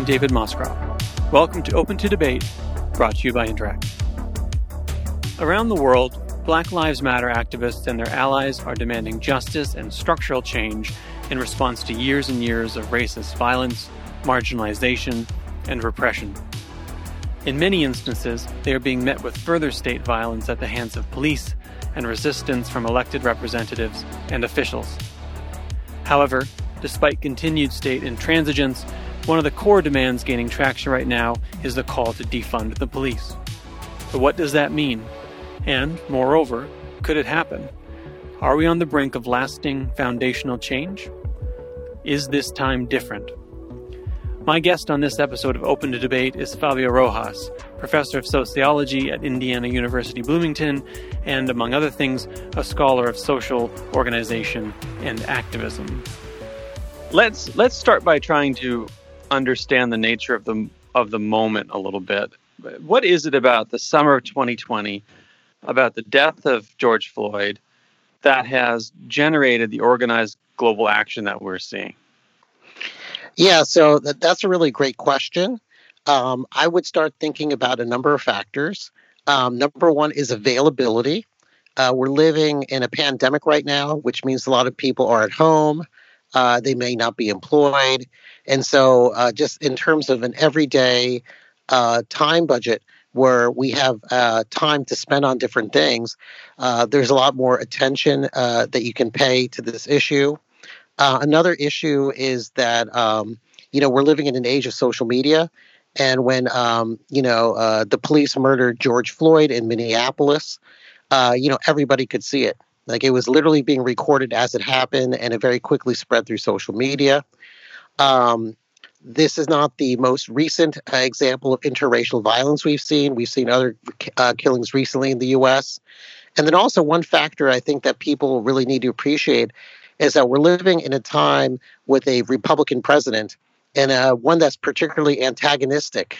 I'm David Moscrop. Welcome to Open to Debate, brought to you by Interact. Around the world, Black Lives Matter activists and their allies are demanding justice and structural change in response to years and years of racist violence, marginalization, and repression. In many instances, they are being met with further state violence at the hands of police and resistance from elected representatives and officials. However, despite continued state intransigence, one of the core demands gaining traction right now is the call to defund the police. But what does that mean? And, moreover, could it happen? Are we on the brink of lasting foundational change? Is this time different? My guest on this episode of Open to Debate is Fabio Rojas, professor of sociology at Indiana University Bloomington, and, among other things, a scholar of social organization and activism. Let's let's start by trying to understand the nature of the of the moment a little bit. What is it about the summer of 2020, about the death of George Floyd, that has generated the organized global action that we're seeing? Yeah, so that, that's a really great question. Um, I would start thinking about a number of factors. Um, number one is availability. Uh, we're living in a pandemic right now, which means a lot of people are at home. Uh, they may not be employed. And so, uh, just in terms of an everyday uh, time budget where we have uh, time to spend on different things, uh, there's a lot more attention uh, that you can pay to this issue. another issue is that, um, you know, we're living in an age of social media. And when, um, you know, the police murdered George Floyd in Minneapolis, you know, everybody could see it. Like it was literally being recorded as it happened, and it very quickly spread through social media. Um, this is not the most recent uh, example of interracial violence we've seen. We've seen other uh, killings recently in the U.S. And then also, one factor I think that people really need to appreciate is that we're living in a time with a Republican president and uh, one that's particularly antagonistic,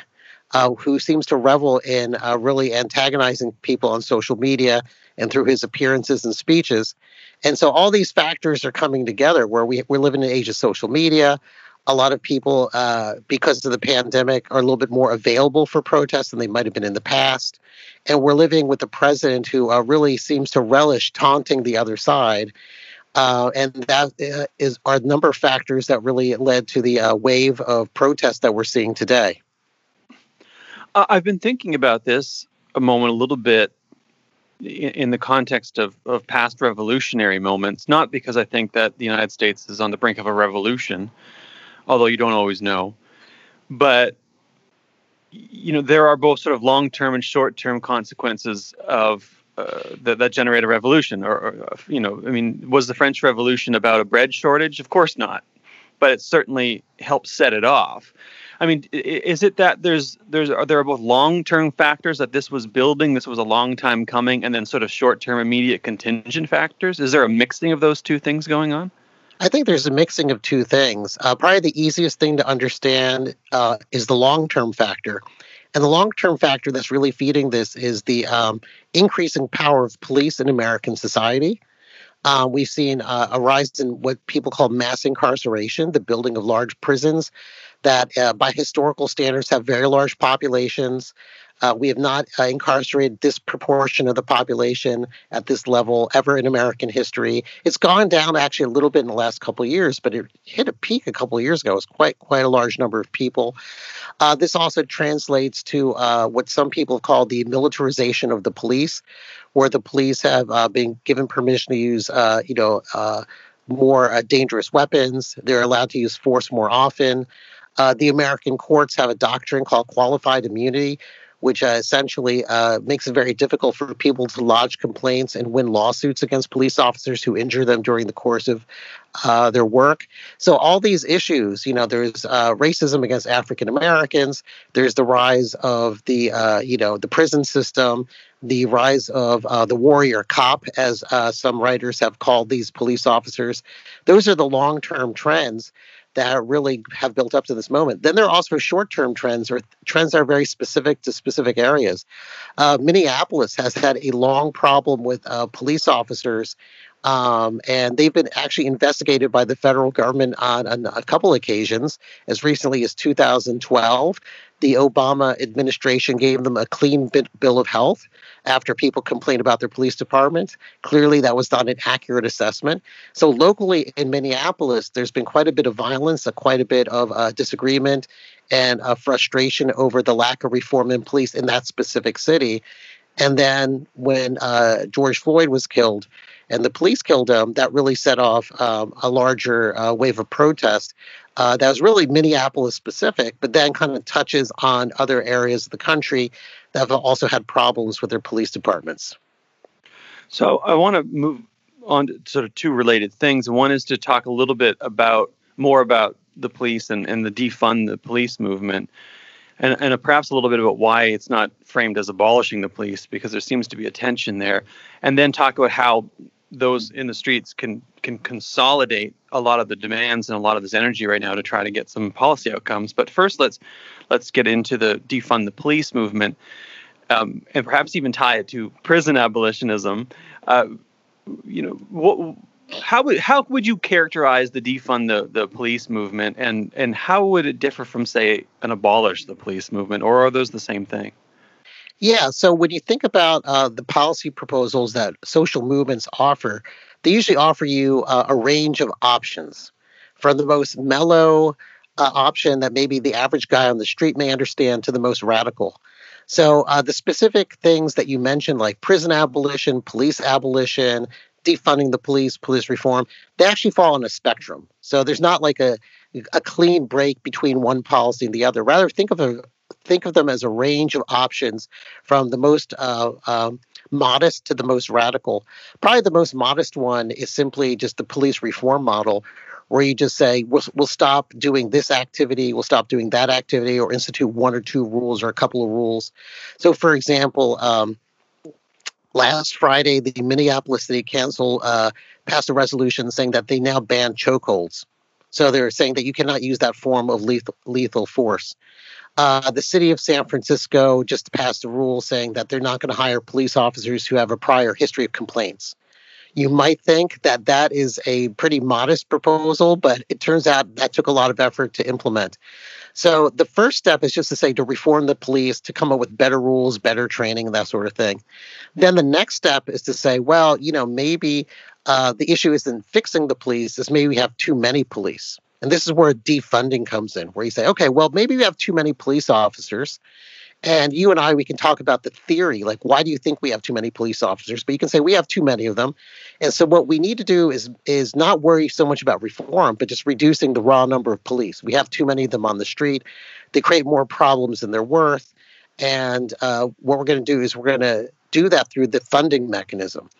uh, who seems to revel in uh, really antagonizing people on social media and through his appearances and speeches. And so all these factors are coming together where we, we're living in an age of social media. A lot of people, uh, because of the pandemic, are a little bit more available for protests than they might have been in the past. And we're living with a president who uh, really seems to relish taunting the other side. Uh, and that uh, is are a number of factors that really led to the uh, wave of protests that we're seeing today. I've been thinking about this a moment a little bit in the context of, of past revolutionary moments, not because I think that the United States is on the brink of a revolution, although you don't always know, but you know there are both sort of long-term and short-term consequences of uh, that, that generate a revolution. Or, or, you know, I mean, was the French Revolution about a bread shortage? Of course not, but it certainly helped set it off. I mean, is it that there's there's are there both long term factors that this was building, this was a long time coming, and then sort of short term immediate contingent factors? Is there a mixing of those two things going on? I think there's a mixing of two things. Uh, probably the easiest thing to understand uh, is the long term factor. And the long term factor that's really feeding this is the um, increasing power of police in American society. Uh, we've seen uh, a rise in what people call mass incarceration, the building of large prisons that, uh, by historical standards, have very large populations. Uh, we have not uh, incarcerated this proportion of the population at this level ever in American history. It's gone down actually a little bit in the last couple of years, but it hit a peak a couple of years ago. It was quite quite a large number of people. Uh, this also translates to uh, what some people call the militarization of the police, where the police have uh, been given permission to use, uh, you know, more dangerous weapons. They're allowed to use force more often. Uh, the American courts have a doctrine called qualified immunity, which uh, essentially uh, makes it very difficult for people to lodge complaints and win lawsuits against police officers who injure them during the course of uh, their work. So, all these issues, you know, there's uh, racism against African Americans, there's the rise of the, uh, you know, the prison system, the rise of uh, the warrior cop, as some writers have called these police officers. Those are the long term trends that really have built up to this moment. Then there are also short-term trends or trends that are very specific to specific areas. Uh, Minneapolis has had a long problem with uh, police officers Um, and they've been actually investigated by the federal government on, on, a couple occasions. As recently as 2012, the Obama administration gave them a clean bill of health after people complained about their police department. Clearly, that was not an accurate assessment. So, locally in Minneapolis, there's been quite a bit of violence, a quite a bit of uh, disagreement, and uh, frustration over the lack of reform in police in that specific city. And then when uh, George Floyd was killed, and the police killed him, that really set off um, a larger uh, wave of protest uh, that was really Minneapolis specific, but then kind of touches on other areas of the country that have also had problems with their police departments. So I want to move on to sort of two related things. One is to talk a little bit about more about the police and, and the defund the police movement. And, and perhaps a little bit about why it's not framed as abolishing the police, because there seems to be a tension there. And then talk about how those in the streets can can consolidate a lot of the demands and a lot of this energy right now to try to get some policy outcomes. But first, let's let's get into the defund the police movement, um, and perhaps even tie it to prison abolitionism. Uh, you know, what, how would how would you characterize the defund the, the police movement, and and how would it differ from say an abolish the police movement, or are those the same thing? Yeah. So when you think about uh, the policy proposals that social movements offer, they usually offer you uh, a range of options from the most mellow uh, option that maybe the average guy on the street may understand to the most radical. So uh, the specific things that you mentioned, like prison abolition, police abolition, defunding the police, police reform, they actually fall on a spectrum. So there's not like a a clean break between one policy and the other. Rather, think of a think of them as a range of options from the most uh, um, modest to the most radical. Probably the most modest one is simply just the police reform model, where you just say we'll, we'll stop doing this activity, we'll stop doing that activity, or institute one or two rules or a couple of rules. So, for example, um, last Friday, the Minneapolis City Council uh, passed a resolution saying that they now ban chokeholds. So they're saying that you cannot use that form of lethal, lethal force. Uh, the city of San Francisco just passed a rule saying that they're not going to hire police officers who have a prior history of complaints. You might think that that is a pretty modest proposal, but it turns out that took a lot of effort to implement. So the first step is just to say to reform the police, to come up with better rules, better training, that sort of thing. Then the next step is to say, well, you know, maybe uh, the issue isn't fixing the police, is maybe we have too many police. And this is where defunding comes in, where you say, okay, well, maybe we have too many police officers. And you and I, we can talk about the theory, like why do you think we have too many police officers? But you can say we have too many of them. And so what we need to do is is not worry so much about reform, but just reducing the raw number of police. We have too many of them on the street. They create more problems than they're worth. And uh, what we're going to do is we're going to do that through the funding mechanism.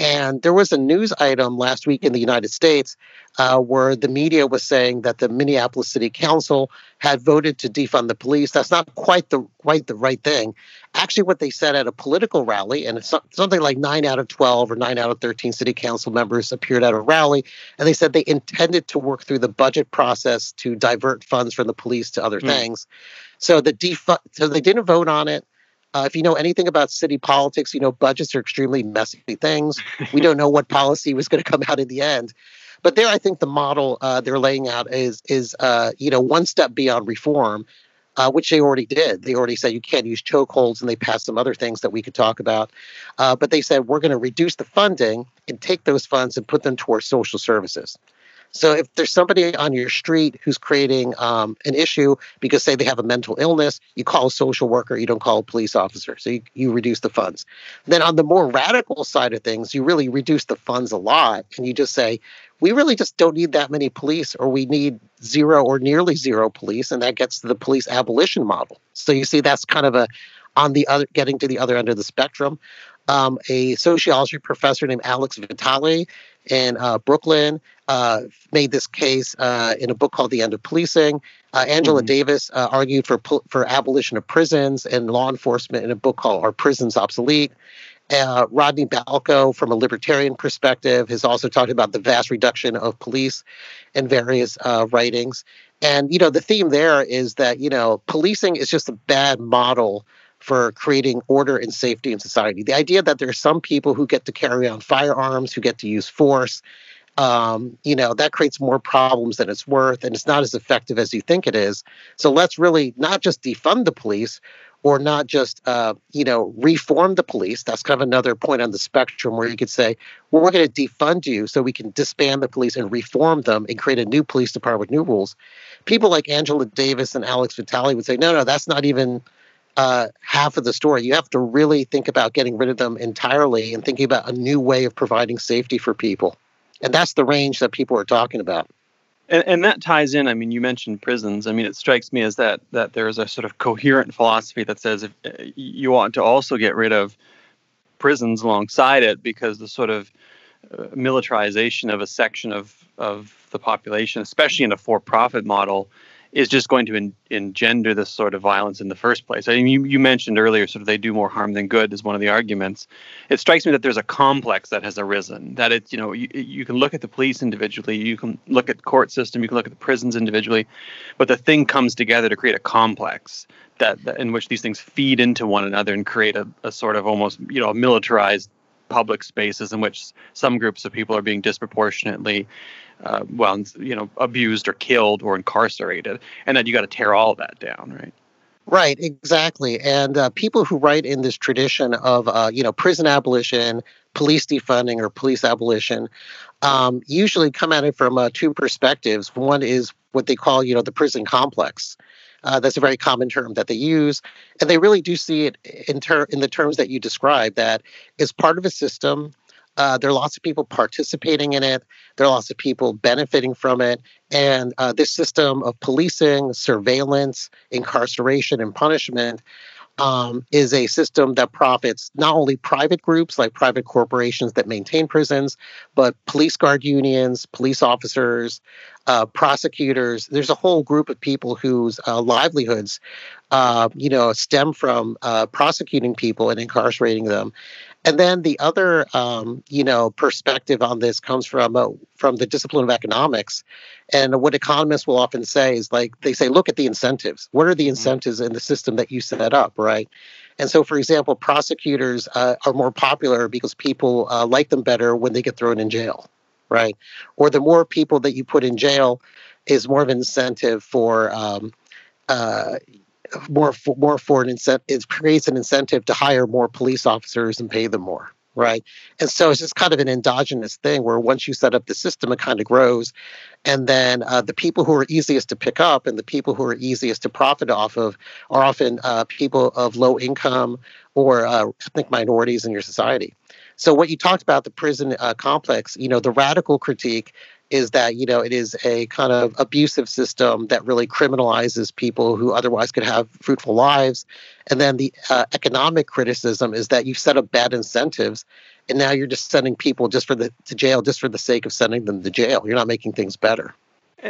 And there was a news item last week in the United States uh, where the media was saying that the Minneapolis City Council had voted to defund the police. That's not quite the quite the right thing. Actually, what they said at a political rally, and it's something like nine out of twelve or nine out of thirteen city council members appeared at a rally, and they said they intended to work through the budget process to divert funds from the police to other mm. things. So the defund, so they didn't vote on it. Uh, if you know anything about city politics, you know budgets are extremely messy things. we don't know what policy was going to come out in the end. But there, I think the model uh, they're laying out is is uh, you know one step beyond reform, uh, which they already did. They already said you can't use chokeholds, and they passed some other things that we could talk about. Uh, but they said we're going to reduce the funding and take those funds and put them towards social services. So if there's somebody on your street who's creating um, an issue because say they have a mental illness, you call a social worker, you don't call a police officer. So you, you reduce the funds. Then on the more radical side of things, you really reduce the funds a lot and you just say, we really just don't need that many police or we need zero or nearly zero police and that gets to the police abolition model. So you see that's kind of a on the other getting to the other end of the spectrum. Um, a sociology professor named Alex Vitale in uh, Brooklyn uh, made this case uh, in a book called The End of Policing. Uh, Angela mm-hmm. Davis uh, argued for for abolition of prisons and law enforcement in a book called Are Prisons Obsolete? Uh, Radley Balko, from a libertarian perspective, has also talked about the vast reduction of police in various writings. And, you know, the theme there is that, you know, policing is just a bad model for creating order and safety in society. The idea that there are some people who get to carry on firearms, who get to use force, um, you know, that creates more problems than it's worth, and it's not as effective as you think it is. So let's really not just defund the police or not just, uh, you know, reform the police. That's kind of another point on the spectrum where you could say, well, we're going to defund you so we can disband the police and reform them and create a new police department with new rules. People like Angela Davis and Alex Vitale would say, no, no, that's not even uh, half of the story. You have to really think about getting rid of them entirely and thinking about a new way of providing safety for people and that's the range that people are talking about. And, and, that ties in. I mean, you mentioned prisons. I mean, it strikes me as that that there is a sort of coherent philosophy that says if uh, you want to also get rid of prisons alongside it, because the sort of uh, militarization of a section of of the population, especially in a for-profit model, is just going to en- engender this sort of violence in the first place. I mean, you, you mentioned earlier, sort of they do more harm than good is one of the arguments. It strikes me that there's a complex that has arisen. That it's you know you, you can look at the police individually, you can look at the court system, you can look at the prisons individually, but the thing comes together to create a complex that, that in which these things feed into one another and create a, a sort of almost you know militarized public spaces in which some groups of people are being disproportionately uh, well, you know, abused or killed or incarcerated, and then you got to tear all that down, right? Right, exactly. And uh, people who write in this tradition of, uh, you know, prison abolition, police defunding, or police abolition, um, usually come at it from uh, two perspectives. One is what they call, you know, the prison complex. Uh, that's a very common term that they use, and they really do see it in ter- in the terms that you describe. That is part of a system uh, there are lots of people participating in it. There are lots of people benefiting from it. And uh, this system of policing, surveillance, incarceration, and punishment um, is a system that profits not only private groups like private corporations that maintain prisons, but police guard unions, police officers, uh, prosecutors. There's a whole group of people whose uh, livelihoods, uh, you know, stem from uh, prosecuting people and incarcerating them. And then the other, um, you know, perspective on this comes from uh, from the discipline of economics, and what economists will often say is like they say, look at the incentives. What are the mm-hmm. incentives in the system that you set up, right? And so, for example, prosecutors uh, are more popular because people uh, like them better when they get thrown in jail, right? Or the more people that you put in jail is more of an incentive for um, uh, more for, more for an incentive. It creates an incentive to hire more police officers and pay them more, right? And so it's just kind of an endogenous thing where once you set up the system, it kind of grows, and then uh, the people who are easiest to pick up and the people who are easiest to profit off of are often uh, people of low income or uh, ethnic minorities in your society. So what you talked about the prison uh, complex, you know, the radical critique is that you know it is a kind of abusive system that really criminalizes people who otherwise could have fruitful lives and then the uh, economic criticism is that you've set up bad incentives and now you're just sending people just for the to jail just for the sake of sending them to jail you're not making things better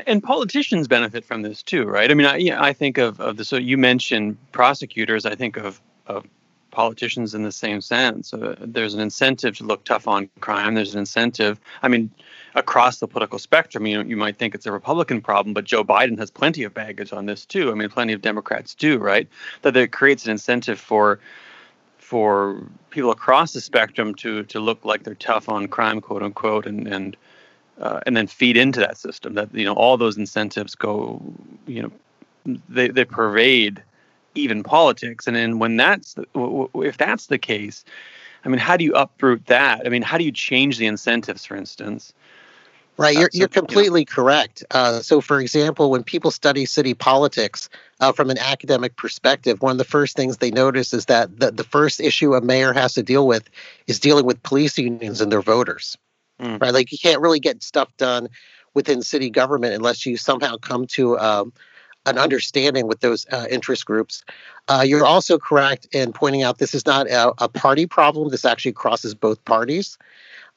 and politicians benefit from this too right i mean i, I think of, of the so you mentioned prosecutors i think of, of politicians in the same sense. Uh, there's an incentive to look tough on crime. There's an incentive. I mean, across the political spectrum, you know, you might think it's a Republican problem, but Joe Biden has plenty of baggage on this too. I mean, plenty of Democrats do, right? That it creates an incentive for for people across the spectrum to to look like they're tough on crime, quote unquote, and and uh, and then feed into that system. That you know, all those incentives go, you know, they they pervade even politics. And then when that's the, if that's the case, I mean, how do you uproot that? I mean, how do you change the incentives, for instance? Right, you're, you're completely correct. Uh, so, for example, when people study city politics uh, from an academic perspective, one of the first things they notice is that the, the first issue a mayor has to deal with is dealing with police unions and their voters. Mm. Right, like you can't really get stuff done within city government unless you somehow come to um, an understanding with those uh, interest groups. Uh, you're also correct in pointing out this is not a, a party problem. This actually crosses both parties.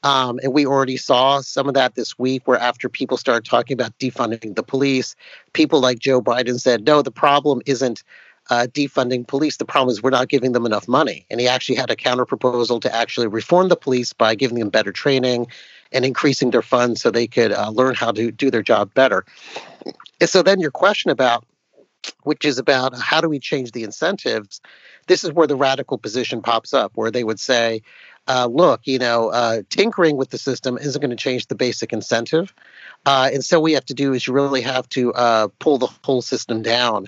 Um, and we already saw some of that this week, where after people started talking about defunding the police, people like Joe Biden said, no, the problem isn't uh, defunding police. The problem is we're not giving them enough money. And he actually had a counter proposal to actually reform the police by giving them better training and increasing their funds so they could uh, learn how to do their job better. And so then your question about which is about how do we change the incentives this is where the radical position pops up, where they would say, uh, look, you know, uh, tinkering with the system isn't going to change the basic incentive. Uh, and so what we have to do is you really have to uh, pull the whole system down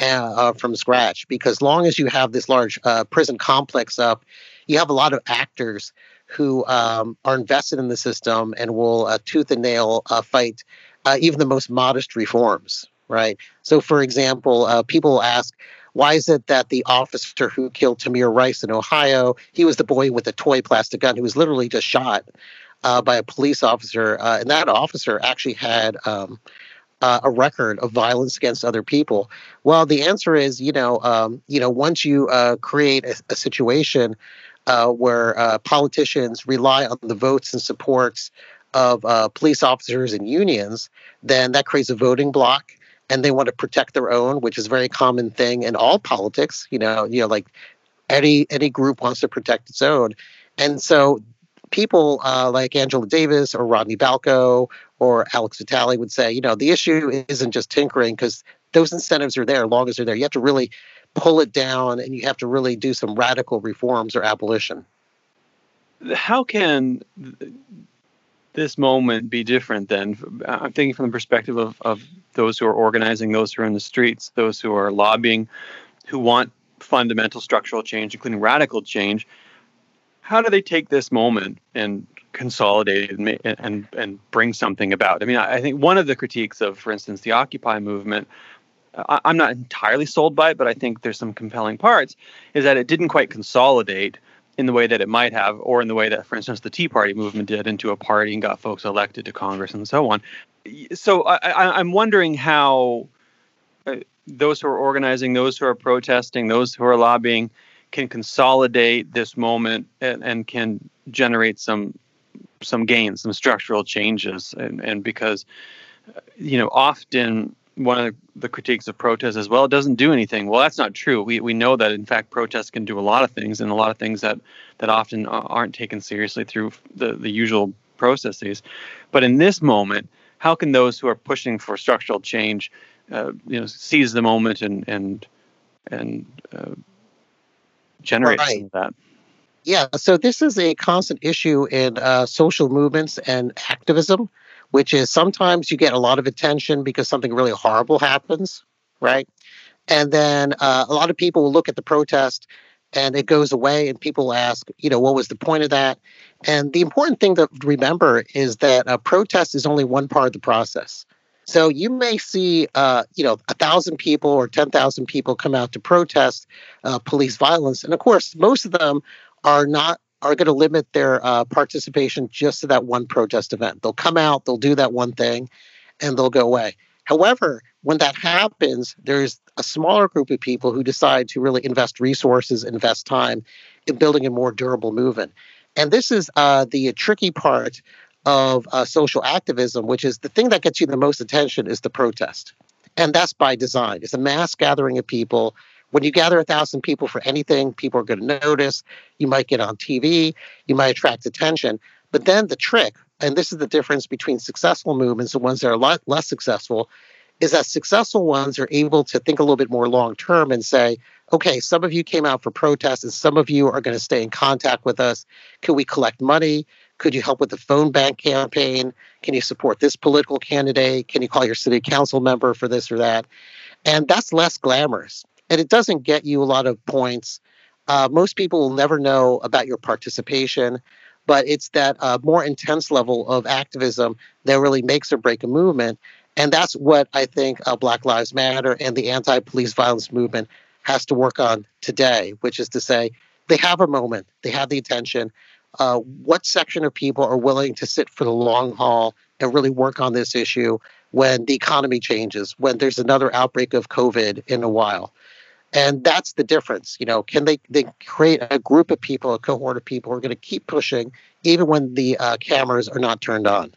uh, from scratch because long as you have this large uh, prison complex up, you have a lot of actors who um, are invested in the system and will tooth and nail fight even the most modest reforms, right? So, for example, people ask, why is it that the officer who killed Tamir Rice in Ohio, he was the boy with a toy plastic gun who was literally just shot uh, by a police officer, uh, and that officer actually had um, uh, a record of violence against other people. Well, the answer is, you know, um, you know, once you uh, create a, a situation uh, where uh, politicians rely on the votes and supports of police officers and unions, then that creates a voting block and they want to protect their own, which is a very common thing in all politics. You know, you know, like any any group wants to protect its own, and so people uh, like Angela Davis or Radley Balko or Alex Vitale would say, you know, the issue isn't just tinkering because those incentives are there as long as they're there. You have to really pull it down, and you have to really do some radical reforms or abolition. How can this moment be different then? I'm thinking from the perspective of, of those who are organizing, those who are in the streets, those who are lobbying, who want fundamental structural change, including radical change. How do they take this moment and consolidate and, and, and bring something about? I mean, I think one of the critiques of, for instance, the Occupy movement I'm not entirely sold by it, but I think there's some compelling parts, is that it didn't quite consolidate in the way that it might have, or in the way that, for instance, the Tea Party movement did into a party and got folks elected to Congress and so on. So I, am wondering how uh, those who are organizing, those who are protesting, those who are lobbying can consolidate this moment and, and can generate some some gains, some structural changes, and, and because uh, you know often one of the critiques of protest as well it doesn't do anything. Well that's not true. We, we know that in fact protests can do a lot of things and a lot of things that that often aren't taken seriously through the, the usual processes. But in this moment how can those who are pushing for structural change uh, you know seize the moment and and and uh, generate right. that? Yeah so this is a constant issue in uh, social movements and activism which is sometimes you get a lot of attention because something really horrible happens, right? And then uh, a lot of people will look at the protest and it goes away, and people ask, you know, what was the point of that? And the important thing to remember is that a protest is only one part of the process. So you may see, uh, you know, a thousand people or ten thousand people come out to protest uh, police violence, and of course, most of them are not are going to limit their uh, participation just to that one protest event. They'll come out, they'll do that one thing, and they'll go away. However, when that happens, there's a smaller group of people who decide to really invest resources, invest time in building a more durable movement. And this is uh, the tricky part of uh, social activism, which is the thing that gets you the most attention is the protest. And that's by design. It's a mass gathering of people when you gather a thousand people for anything, people are going to notice. You might get on TV, you might attract attention. But then the trick, and this is the difference between successful movements and ones that are lot less successful, is that successful ones are able to think a little bit more long term and say, okay, some of you came out for protests and some of you are going to stay in contact with us. Could we collect money? Could you help with the phone bank campaign? Can you support this political candidate? Can you call your city council member for this or that? And that's less glamorous and it doesn't get you a lot of points. Uh, most people will never know about your participation, but it's that uh, more intense level of activism that really makes or break a movement. And that's what I think uh, Black Lives Matter and the anti police violence movement has to work on today, which is to say, they have a moment, they have the attention. Uh, what section of people are willing to sit for the long haul and really work on this issue when the economy changes, when there's another outbreak of COVID in a while? And that's the difference you know can they they create a group of people a cohort of people who are going to keep pushing even when the uh, cameras are not turned on?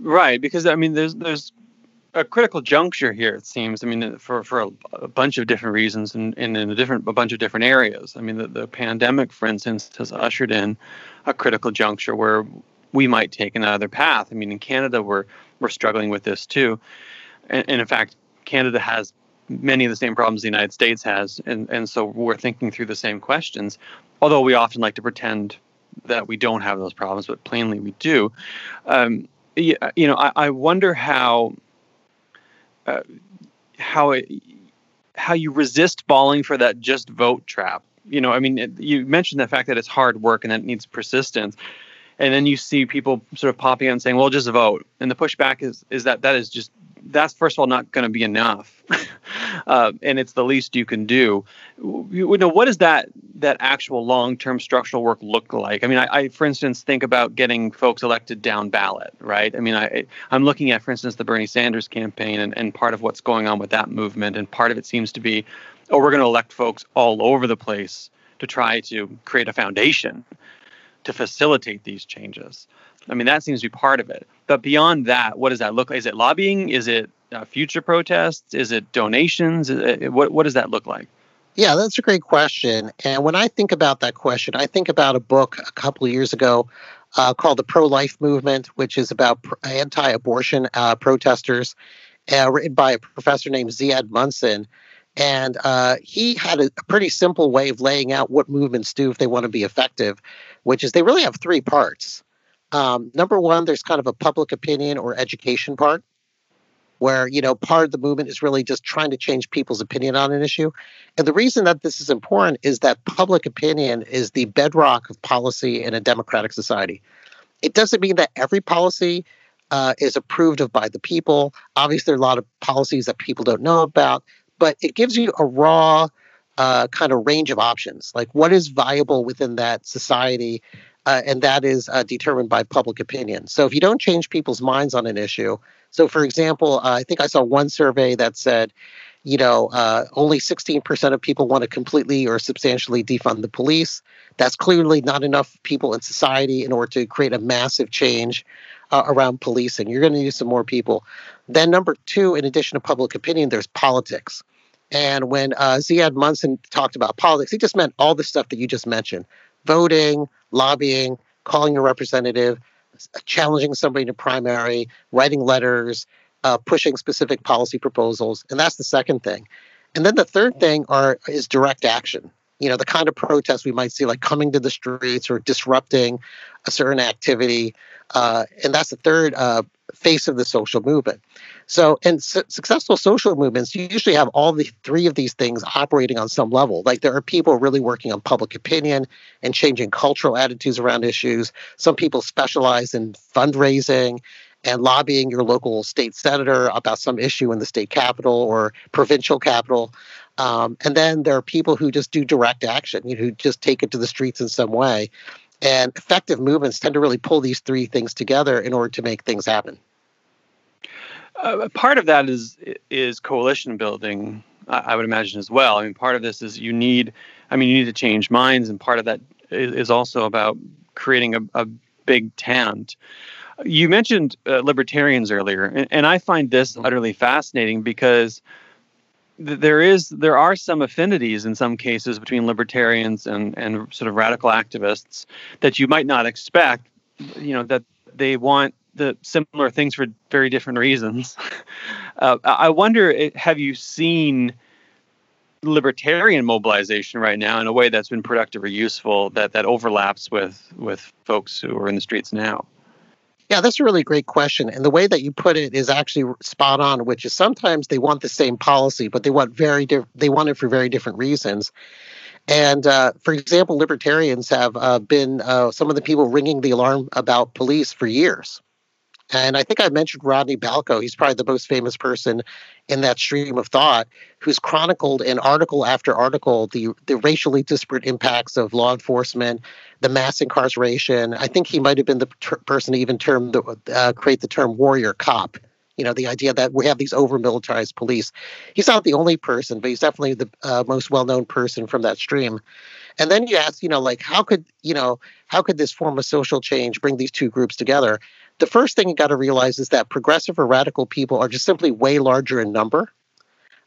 Right because i mean there's there's a critical juncture here it seems i mean for for a, a bunch of different reasons and, and in a different a bunch of different areas. I mean the, the pandemic for instance has ushered in a critical juncture where we might take another path. I mean in canada we're we're struggling with this too. And, and in fact canada has many of the same problems the United States has, and and so we're thinking through the same questions. Although we often like to pretend that we don't have those problems, but plainly we do. Um, you, you know, I, I wonder how uh, how it, how you resist falling for that just vote trap. You know, I mean, it, you mentioned the fact that it's hard work and that it needs persistence, and then you see people sort of popping out and saying, "Well, just vote," and the pushback is is that that is just that's first of all not going to be enough, uh, and it's the least you can do. You know, what does that that actual long term structural work look like? I mean, I, I, for instance, think about getting folks elected down ballot, right? I mean, I I'm looking at, for instance, the Bernie Sanders campaign, and, and part of what's going on with that movement, and part of it seems to be, oh, we're going to elect folks all over the place to try to create a foundation to facilitate these changes. I mean, that seems to be part of it. But beyond that, what does that look like? Is it lobbying? Is it uh, future protests? Is it donations? Is it, what, what does that look like? Yeah, that's a great question. And when I think about that question, I think about a book a couple of years ago uh, called The Pro Life Movement, which is about anti abortion uh, protesters, uh, written by a professor named Ziad Munson. And uh, he had a, a pretty simple way of laying out what movements do if they want to be effective, which is they really have three parts. Um, number one, there's kind of a public opinion or education part where you know part of the movement is really just trying to change people's opinion on an issue. And the reason that this is important is that public opinion is the bedrock of policy in a democratic society. It doesn't mean that every policy uh, is approved of by the people. Obviously there are a lot of policies that people don't know about but it gives you a raw uh, kind of range of options. Like what is viable within that society uh, and that is uh, determined by public opinion. So if you don't change people's minds on an issue, so for example, uh, I think I saw one survey that said, you know, uh, only 16% of people want to completely or substantially defund the police. That's clearly not enough people in society in order to create a massive change uh, around policing. You're going to need some more people. Then, number two, in addition to public opinion, there's politics. And when uh, Ziad Munson talked about politics, he just meant all the stuff that you just mentioned voting, lobbying, calling a representative, challenging somebody a primary, writing letters, uh, pushing specific policy proposals, and that's the second thing. And then the third thing are is direct action. You know, the kind of protests we might see, like coming to the streets or disrupting a certain activity, uh, and that's the third uh, face of the social movement. So, in su- successful social movements, usually have all the three of these things operating on some level. Like there are people really working on public opinion and changing cultural attitudes around issues. Some people specialize in fundraising and lobbying your local state senator about some issue in the state capital or provincial capital. Um, and then there are people who just do direct action, you know, who just take it to the streets in some way. And effective movements tend to really pull these three things together in order to make things happen. Uh, part of that is is coalition building. I would imagine as well. I mean, part of this is you need. I mean, you need to change minds, and part of that is, is also about creating a, a big tent. You mentioned uh, libertarians earlier, and, and, I find this mm-hmm. utterly fascinating because there is there are some affinities in some cases between libertarians and and sort of radical activists that you might not expect. You know that they want the similar things for very different reasons. Uh, I wonder, eh, have you seen libertarian mobilization right now in a way that's been productive or useful that that overlaps with with folks who are in the streets now? Yeah, that's a really great question. And the way that you put it is actually spot on, which is sometimes they want the same policy, but they want very diff- they want it for very different reasons. And uh, for example, libertarians have uh, been uh, some of the people ringing the alarm about police for years. And I think I mentioned Radley Balko. He's probably the most famous person in that stream of thought who's chronicled in article after article the, the racially disparate impacts of law enforcement, the mass incarceration. I think he might have been the ter- person to even term the, uh, create the term warrior cop. You know, the idea that we have these over militarized police. He's not the only person, but he's definitely the uh, most well known person from that stream. And then you ask, you know, like how could, you know, how could this form of social change bring these two groups together? The first thing you got to realize is that progressive or radical people are just simply way larger in number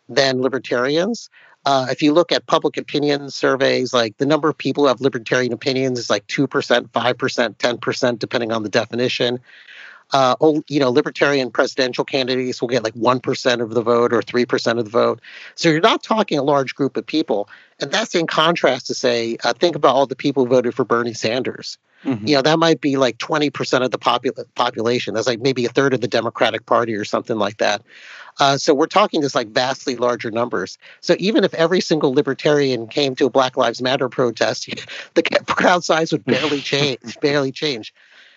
than libertarians. Uh, if you look at public opinion surveys, like the number of people who have libertarian opinions is like 2%, 5%, 10%, depending on the definition. uh, you know, libertarian presidential candidates will get like 1% of the vote or 3% of the vote. So you're not talking a large group of people. And that's in contrast to say, uh, think about all the people who voted for Bernie Sanders. Mm-hmm. You know, that might be like 20% of the popul- population. That's like maybe a third of the Democratic Party or something like that. Uh, so we're talking just like vastly larger numbers. So even if every single libertarian came to a Black Lives Matter protest, the crowd size would barely change. barely change.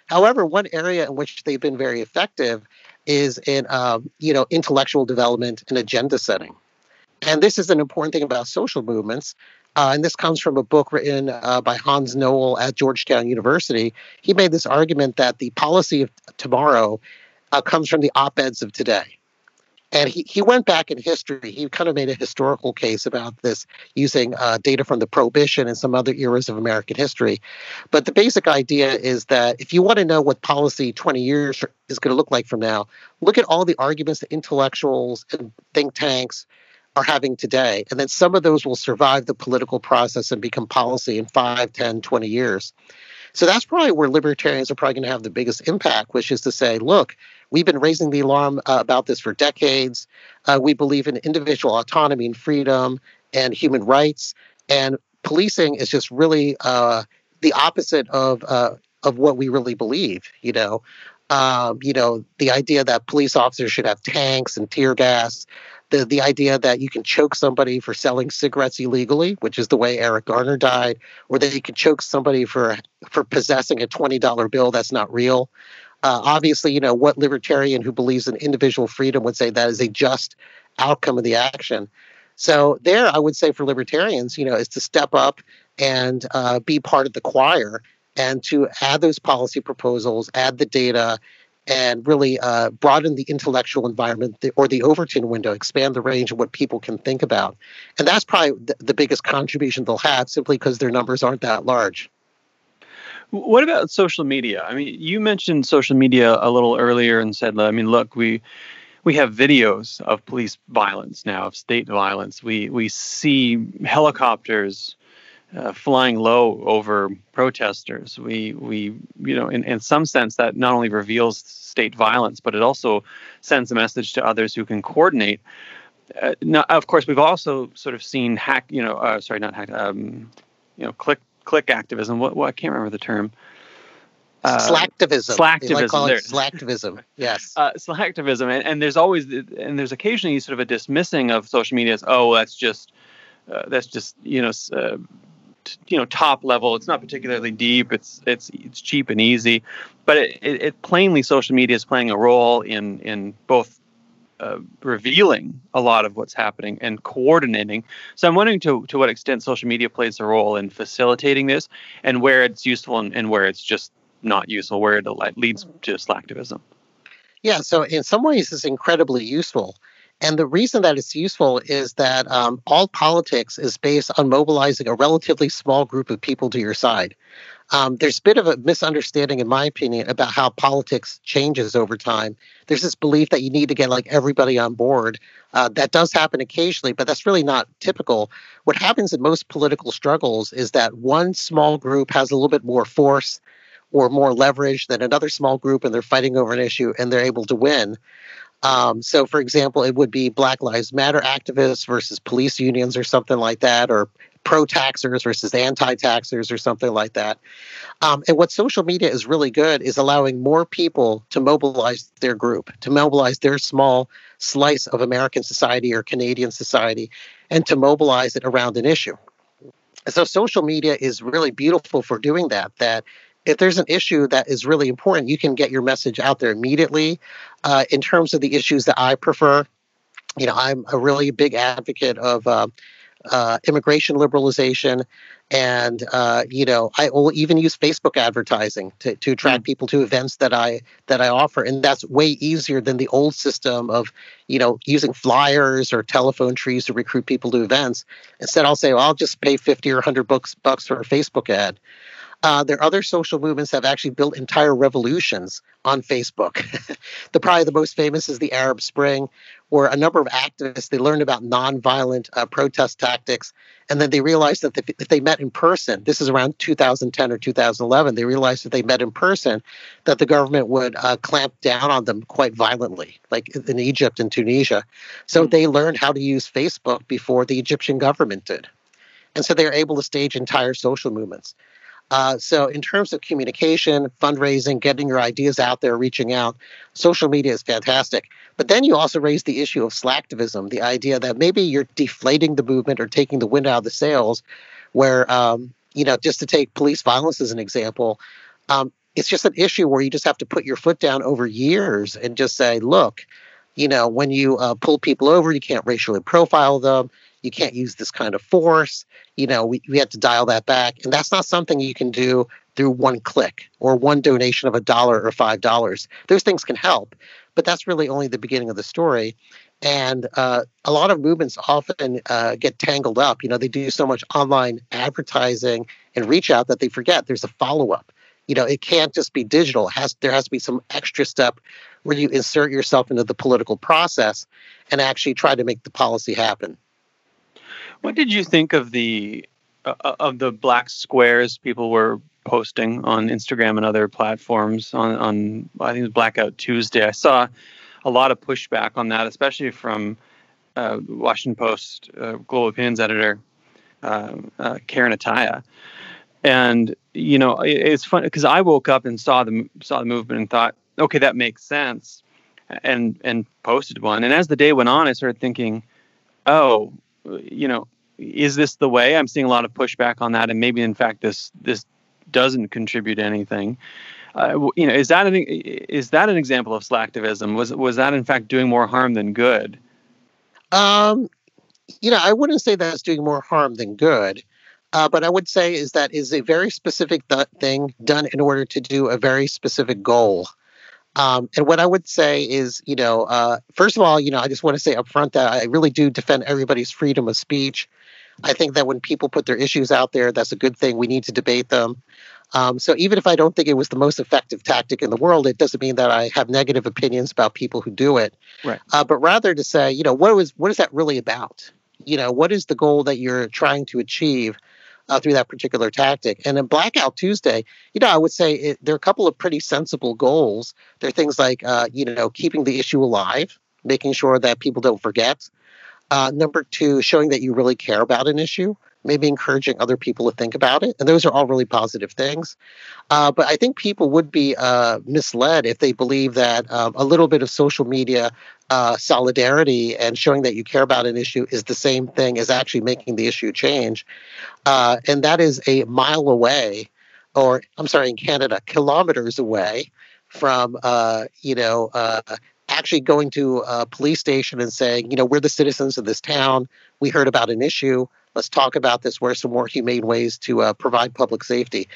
However, one area in which they've been very effective is in um, you know intellectual development and agenda setting. And this is an important thing about social movements. Uh, and this comes from a book written uh, by Hans Noel at Georgetown University. He made this argument that the policy of tomorrow uh, comes from the op eds of today. And he, he went back in history. He kind of made a historical case about this using uh, data from the Prohibition and some other eras of American history. But the basic idea is that if you want to know what policy 20 years is going to look like from now, look at all the arguments that intellectuals and think tanks are having today. And then some of those will survive the political process and become policy in 5, 10, 20 years. So that's probably where libertarians are probably going to have the biggest impact, which is to say, look, we've been raising the alarm uh, about this for decades. Uh, we believe in individual autonomy and freedom and human rights. And policing is just really uh, the opposite of uh, of what we really believe. You know, um, you know, the idea that police officers should have tanks and tear gas the the idea that you can choke somebody for selling cigarettes illegally, which is the way Eric Garner died, or that you can choke somebody for for possessing a twenty dollar bill that's not real. Uh, obviously, you know what libertarian who believes in individual freedom would say that is a just outcome of the action. So there, I would say for libertarians, you know, is to step up and uh, be part of the choir and to add those policy proposals, add the data, and really uh, broaden the intellectual environment or the Overton window, expand the range of what people can think about. And that's probably the, the biggest contribution they'll have simply because their numbers aren't that large. What about social media? I mean, you mentioned social media a little earlier and said, I mean, look, we we have videos of police violence now, of state violence. We we see helicopters uh, flying low over protesters. We we you know in, in some sense that not only reveals state violence, but it also sends a message to others who can coordinate. Uh, now, of course, we've also sort of seen hack. You know, uh, sorry, not hack. Um, you know, click click activism. What, what I can't remember the term. Uh, slacktivism. Slacktivism. Like it slacktivism. Yes. Uh, slacktivism, and, and there's always and there's occasionally sort of a dismissing of social media as oh that's just uh, that's just you know uh, you know top level. It's not particularly deep. It's it's it's cheap and easy, but it, it, it plainly social media is playing a role in in both uh, revealing a lot of what's happening and coordinating. So I'm wondering to to what extent social media plays a role in facilitating this, and where it's useful and, and where it's just not useful, where it leads to slacktivism. Yeah, so in some ways, it's incredibly useful. And the reason that it's useful is that um, all politics is based on mobilizing a relatively small group of people to your side. Um, there's a bit of a misunderstanding, in my opinion, about how politics changes over time. There's this belief that you need to get like everybody on board. Uh, that does happen occasionally, but that's really not typical. What happens in most political struggles is that one small group has a little bit more force or more leverage than another small group, and they're fighting over an issue and they're able to win. Um, so, for example, it would be Black Lives Matter activists versus police unions or something like that, or pro taxers versus anti taxers or something like that. Um, and what social media is really good is allowing more people to mobilize their group, to mobilize their small slice of American society or Canadian society, and to mobilize it around an issue. So, social media is really beautiful for doing that. That if there's an issue that is really important, you can get your message out there immediately. Uh, in terms of the issues that I prefer, you know, I'm a really big advocate of uh, uh, immigration liberalization, and uh, you know, I will even use Facebook advertising to, to attract mm. people to events that I that I offer, and that's way easier than the old system of you know using flyers or telephone trees to recruit people to events. Instead, I'll say, well, I'll just pay fifty or hundred bucks bucks for a Facebook ad. Uh, there are other social movements that have actually built entire revolutions on Facebook. the probably the most famous is the Arab Spring, where a number of activists they learned about nonviolent uh, protest tactics, and then they realized that if they met in person, this is around 2010 or 2011, they realized that they met in person, that the government would uh, clamp down on them quite violently, like in Egypt and Tunisia. So mm-hmm. they learned how to use Facebook before the Egyptian government did, and so they are able to stage entire social movements. Uh, so, in terms of communication, fundraising, getting your ideas out there, reaching out, social media is fantastic. But then you also raise the issue of slacktivism, the idea that maybe you're deflating the movement or taking the wind out of the sails, where, um, you know, just to take police violence as an example, um, it's just an issue where you just have to put your foot down over years and just say, look, you know, when you uh, pull people over, you can't racially profile them you can't use this kind of force. You know, we, we had to dial that back. And that's not something you can do through one click or one donation of a dollar or five dollars. Those things can help, but that's really only the beginning of the story. And uh, a lot of movements often uh, get tangled up. You know, they do so much online advertising and reach out that they forget there's a follow up. You know, it can't just be digital. It has there has to be some extra step where you insert yourself into the political process and actually try to make the policy happen. What did you think of the uh, uh, of the black squares people were posting on Instagram and other platforms on on I think it was Blackout Tuesday? I saw a lot of pushback on that, especially from uh, Washington Post uh, global opinions editor uh, uh, Karen Attiah. And you know, it, it's funny because I woke up and saw the saw the movement and thought, okay, that makes sense, and and posted one. And as the day went on, I started thinking, oh, you know, is this the way? I'm seeing a lot of pushback on that, and maybe in fact this this doesn't contribute anything. Uh, you know, is that an is that an example of slacktivism? Was was that in fact doing more harm than good? Um, you know, I wouldn't say that's doing more harm than good. Uh, but I would say is that is a very specific th- thing done in order to do a very specific goal. Um, and what I would say is, you know, uh, first of all, you know, I just want to say up front that I really do defend everybody's freedom of speech. I think that when people put their issues out there, that's a good thing. We need to debate them. Um, so even if I don't think it was the most effective tactic in the world, it doesn't mean that I have negative opinions about people who do it. Right. Uh, but rather to say, you know, what was what is that really about? You know, what is the goal that you're trying to achieve? Uh, through that particular tactic. And in Blackout Tuesday, you know, I would say it, there are a couple of pretty sensible goals. There are things like, uh, you know, keeping the issue alive, making sure that people don't forget. Uh, number two, showing that you really care about an issue maybe encouraging other people to think about it. And those are all really positive things. Uh, but I think people would be uh, misled if they believe that um, a little bit of social media uh, solidarity and showing that you care about an issue is the same thing as actually making the issue change. Uh, and that is a mile away, or I'm sorry, in Canada, kilometers away from, uh, you know, uh, actually going to a police station and saying, you know, we're the citizens of this town. We heard about an issue let's talk about this. Are some more humane ways to uh, provide public safety?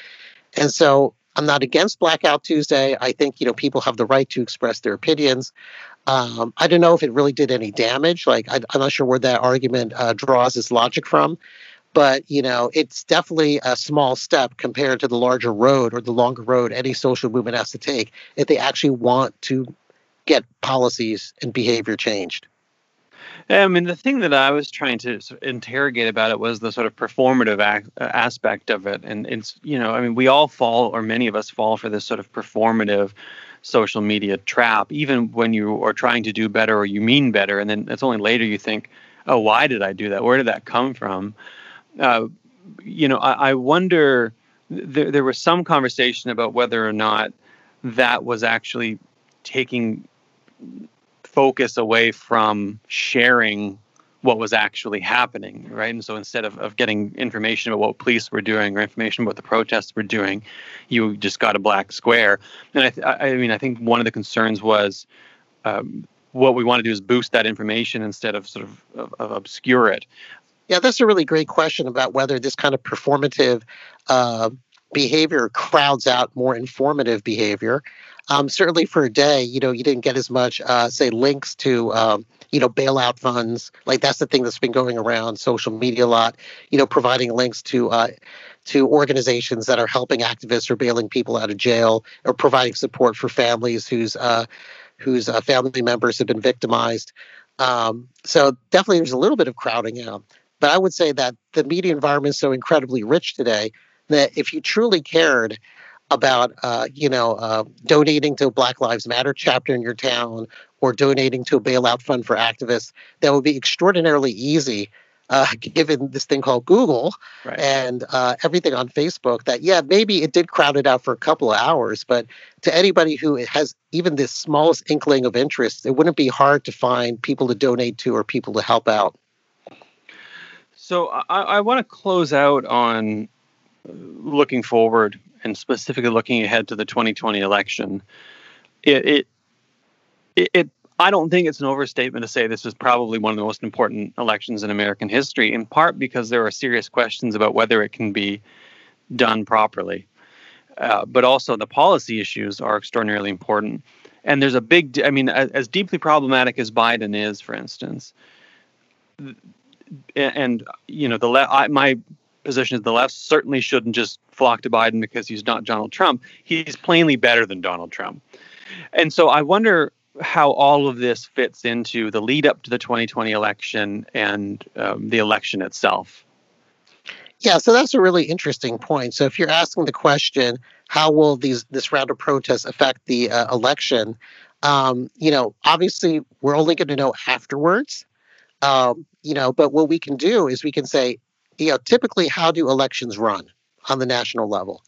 And so I'm not against Blackout Tuesday. I think you know people have the right to express their opinions. Um, I don't know if it really did any damage. Like I, am not sure where that argument uh, draws its logic from, but you know it's definitely a small step compared to the larger road or the longer road any social movement has to take if they actually want to get policies and behavior changed. I mean, the thing that I was trying to interrogate about it was the sort of performative uh, aspect of it. And it's, you know, I mean, we all fall, or many of us fall for this sort of performative social media trap, even when you are trying to do better or you mean better. And then it's only later you think, oh, why did I do that? Where did that come from? Uh, you know, I, I wonder, there was some conversation about whether or not that was actually taking focus away from sharing what was actually happening, right? And so instead of, of getting information about what police were doing or information about the protests were doing, you just got a black square. And I, th- I mean, I think one of the concerns was um, what we want to do is boost that information instead of sort of, of, of, obscure it. Yeah, that's a really great question about whether this kind of performative uh, behavior crowds out more informative behavior. Um, certainly for a day, you know, you didn't get as much, uh, say, links to, um, you know, bailout funds. Like that's the thing that's been going around social media a lot. You know, providing links to uh, to organizations that are helping activists or bailing people out of jail, or providing support for families whose uh, whose uh, family members have been victimized. Um, so definitely, there's a little bit of crowding out. But I would say that the media environment is so incredibly rich today that if you truly cared about, uh, you know, uh, donating to a Black Lives Matter chapter in your town or donating to a bailout fund for activists, that would be extraordinarily easy. Uh, given this thing called Google right. and uh, everything on Facebook, that yeah, maybe it did crowd it out for a couple of hours, but to anybody who has even the smallest inkling of interest, it wouldn't be hard to find people to donate to or people to help out. So I, I want to close out on looking forward and specifically looking ahead to the 2020 election. It, it, it, I don't think it's an overstatement to say this is probably one of the most important elections in American history, in part because there are serious questions about whether it can be done properly. Uh, but also the policy issues are extraordinarily important. And there's a big, I mean, as, as deeply problematic as Biden is, for instance, and you know the left. My position is the left certainly shouldn't just flock to Biden because he's not Donald Trump. He's plainly better than Donald Trump, and so I wonder how all of this fits into the lead up to the 2020 election and um, the election itself. Yeah, so that's a really interesting point. So if you're asking the question, how will these this round of protests affect the uh, election? Um, you know, obviously we're only going to know afterwards. Um, you know, but what we can do is we can say, you know, typically how do elections run on the national level?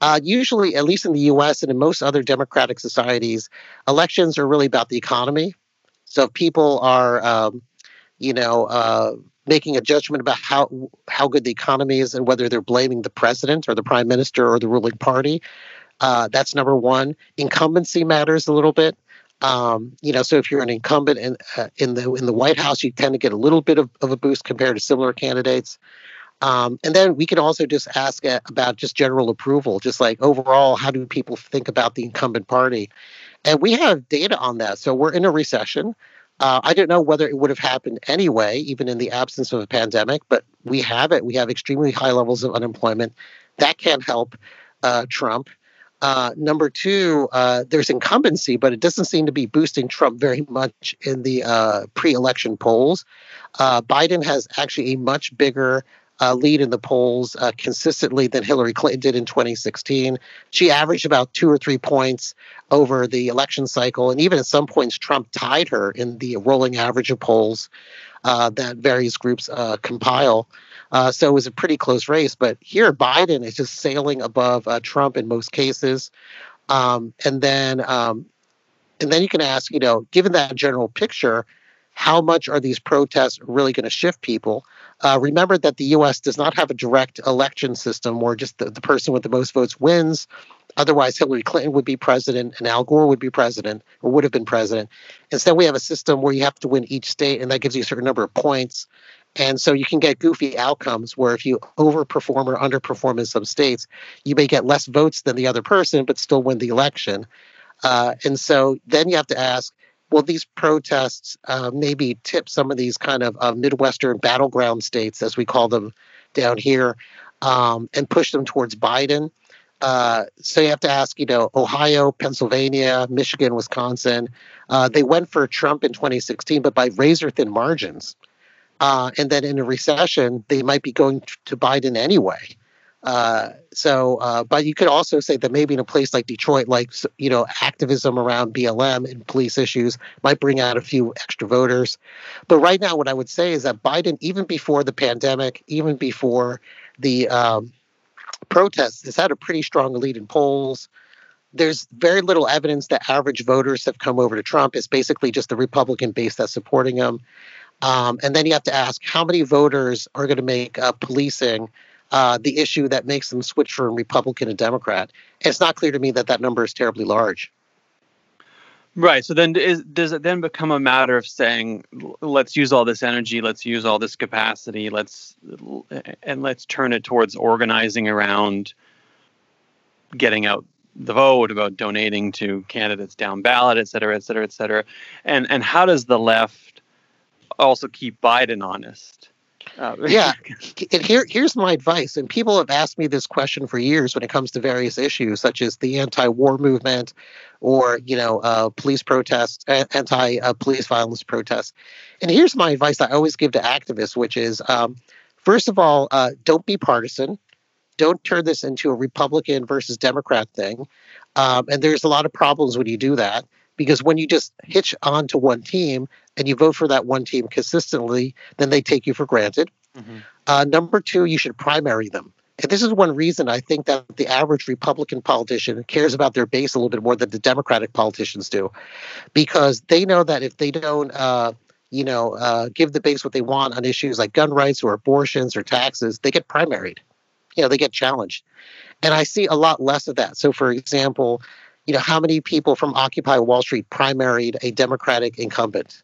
Uh, usually, at least in the U.S. and in most other democratic societies, elections are really about the economy. So if people are, um, you know, uh, making a judgment about how how good the economy is and whether they're blaming the president or the prime minister or the ruling party, uh, that's number one. Incumbency matters a little bit. Um, you know, so if you're an incumbent in uh, in the in the White House, you tend to get a little bit of, of a boost compared to similar candidates. Um, and then we can also just ask about just general approval, just like overall, how do people think about the incumbent party? And we have data on that. So we're in a recession. Uh, I don't know whether it would have happened anyway, even in the absence of a pandemic, but we have it. We have extremely high levels of unemployment. That can't help uh, Trump. Uh, number two, uh, there's incumbency, but it doesn't seem to be boosting Trump very much in the uh, pre election polls. Uh, Biden has actually a much bigger uh, lead in the polls uh, consistently than Hillary Clinton did in 2016. She averaged about two or three points over the election cycle. And even at some points, Trump tied her in the rolling average of polls that various groups compile. Uh, so it was a pretty close race. But here, Biden is just sailing above uh, Trump in most cases. Um, and then, um, and then you can ask, you know, given that general picture, how much are these protests really going to shift people? Uh, remember that the U.S. does not have a direct election system where just the, the person with the most votes wins. Otherwise, Hillary Clinton would be president and Al Gore would be president or would have been president. Instead, we have a system where you have to win each state, and that gives you a certain number of points. And so you can get goofy outcomes where if you overperform or underperform in some states, you may get less votes than the other person, but still win the election. Uh, and so then you have to ask, will these protests uh, maybe tip some of these kind of uh, Midwestern battleground states, as we call them down here, um, and push them towards Biden? Uh, so you have to ask, you know, Ohio, Pennsylvania, Michigan, Wisconsin. Uh, they went for Trump in 2016, but by razor thin margins. Uh, and then in a recession, they might be going to Biden anyway. Uh, so, uh, but you could also say that maybe in a place like Detroit, like you know, activism around BLM and police issues might bring out a few extra voters. But right now, what I would say is that Biden, even before the pandemic, even before the um, protests, has had a pretty strong lead in polls. There's very little evidence that average voters have come over to Trump. It's basically just the Republican base that's supporting him. Um, and then you have to ask how many voters are going to make uh, policing uh, the issue that makes them switch from Republican to Democrat. And it's not clear to me that that number is terribly large. Right. So then, is, does it then become a matter of saying, let's use all this energy, let's use all this capacity, let's and let's turn it towards organizing around getting out the vote, about donating to candidates down ballot, et cetera, et cetera, et cetera. And and how does the left also keep Biden honest? Uh, yeah, and here here's my advice. And people have asked me this question for years when it comes to various issues, such as the anti-war movement, or you know, uh, police protests, anti-police violence protests. And here's my advice I always give to activists, which is, um, first of all, uh, don't be partisan. Don't turn this into a Republican versus Democrat thing. Um, and there's a lot of problems when you do that because when you just hitch on to one team and you vote for that one team consistently, then they take you for granted. Mm-hmm. Uh, number two, you should primary them. And this is one reason I think that the average Republican politician cares about their base a little bit more than the Democratic politicians do, because they know that if they don't, uh, you know, uh, give the base what they want on issues like gun rights or abortions or taxes, they get primaried. You know, they get challenged, and I see a lot less of that. So, for example, you know, how many people from Occupy Wall Street primaried a Democratic incumbent,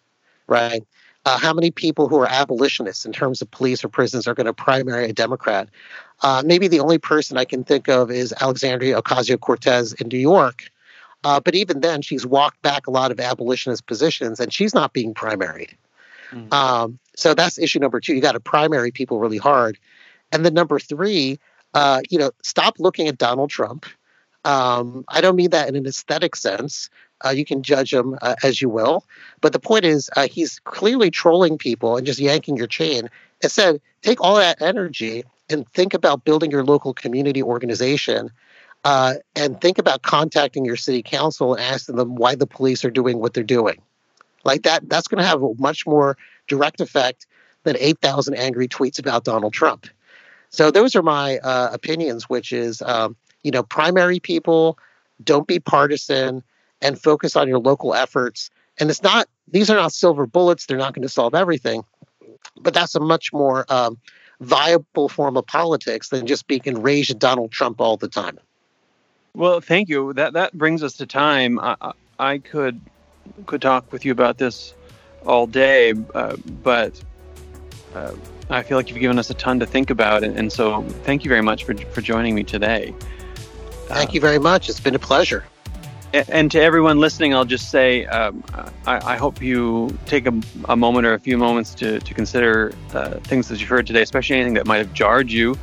right? Uh, how many people who are abolitionists in terms of police or prisons are going to primary a Democrat? Uh, maybe the only person I can think of is Alexandria Ocasio Cortez in New York. Uh, but even then, she's walked back a lot of abolitionist positions and she's not being primaried. Mm-hmm. Um, so that's issue number two. You got to primary people really hard. And then number three, uh, you know, stop looking at Donald Trump um, I don't mean that in an aesthetic sense. Uh, you can judge him uh, as you will. But the point is, uh, he's clearly trolling people and just yanking your chain. Instead, take all that energy and think about building your local community organization uh, and think about contacting your city council and asking them why the police are doing what they're doing. Like that, that's going to have a much more direct effect than 8,000 angry tweets about Donald Trump. So those are my uh, opinions, which is um, you know, primary people, don't be partisan, and focus on your local efforts. And it's not; these are not silver bullets. They're not going to solve everything, but that's a much more um, viable form of politics than just being enraged at Donald Trump all the time. Well, thank you. That that brings us to time. I, I could could talk with you about this all day, uh, but uh, I feel like you've given us a ton to think about, and, and so thank you very much for for joining me today. Thank you very much. It's been a pleasure. And to everyone listening, I'll just say um, I, I, hope you take a, a, moment or a few moments to, to consider uh, things that you've heard today, especially anything that might have jarred you,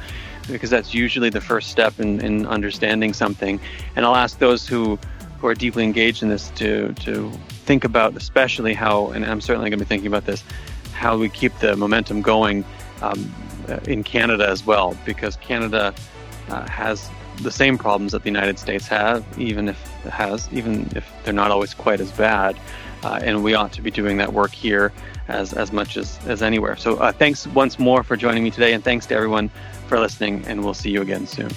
because that's usually the first step in, in understanding something. And I'll ask those who, who are deeply engaged in this to, to think about, especially how, and I'm certainly going to be thinking about this, how we keep the momentum going um, in Canada as well, because Canada uh, has the same problems that the United States have, even if has, even if they're not always quite as bad. Uh, and we ought to be doing that work here as as much as as anywhere. So uh, thanks once more for joining me today, and thanks to everyone for listening. And we'll see you again soon.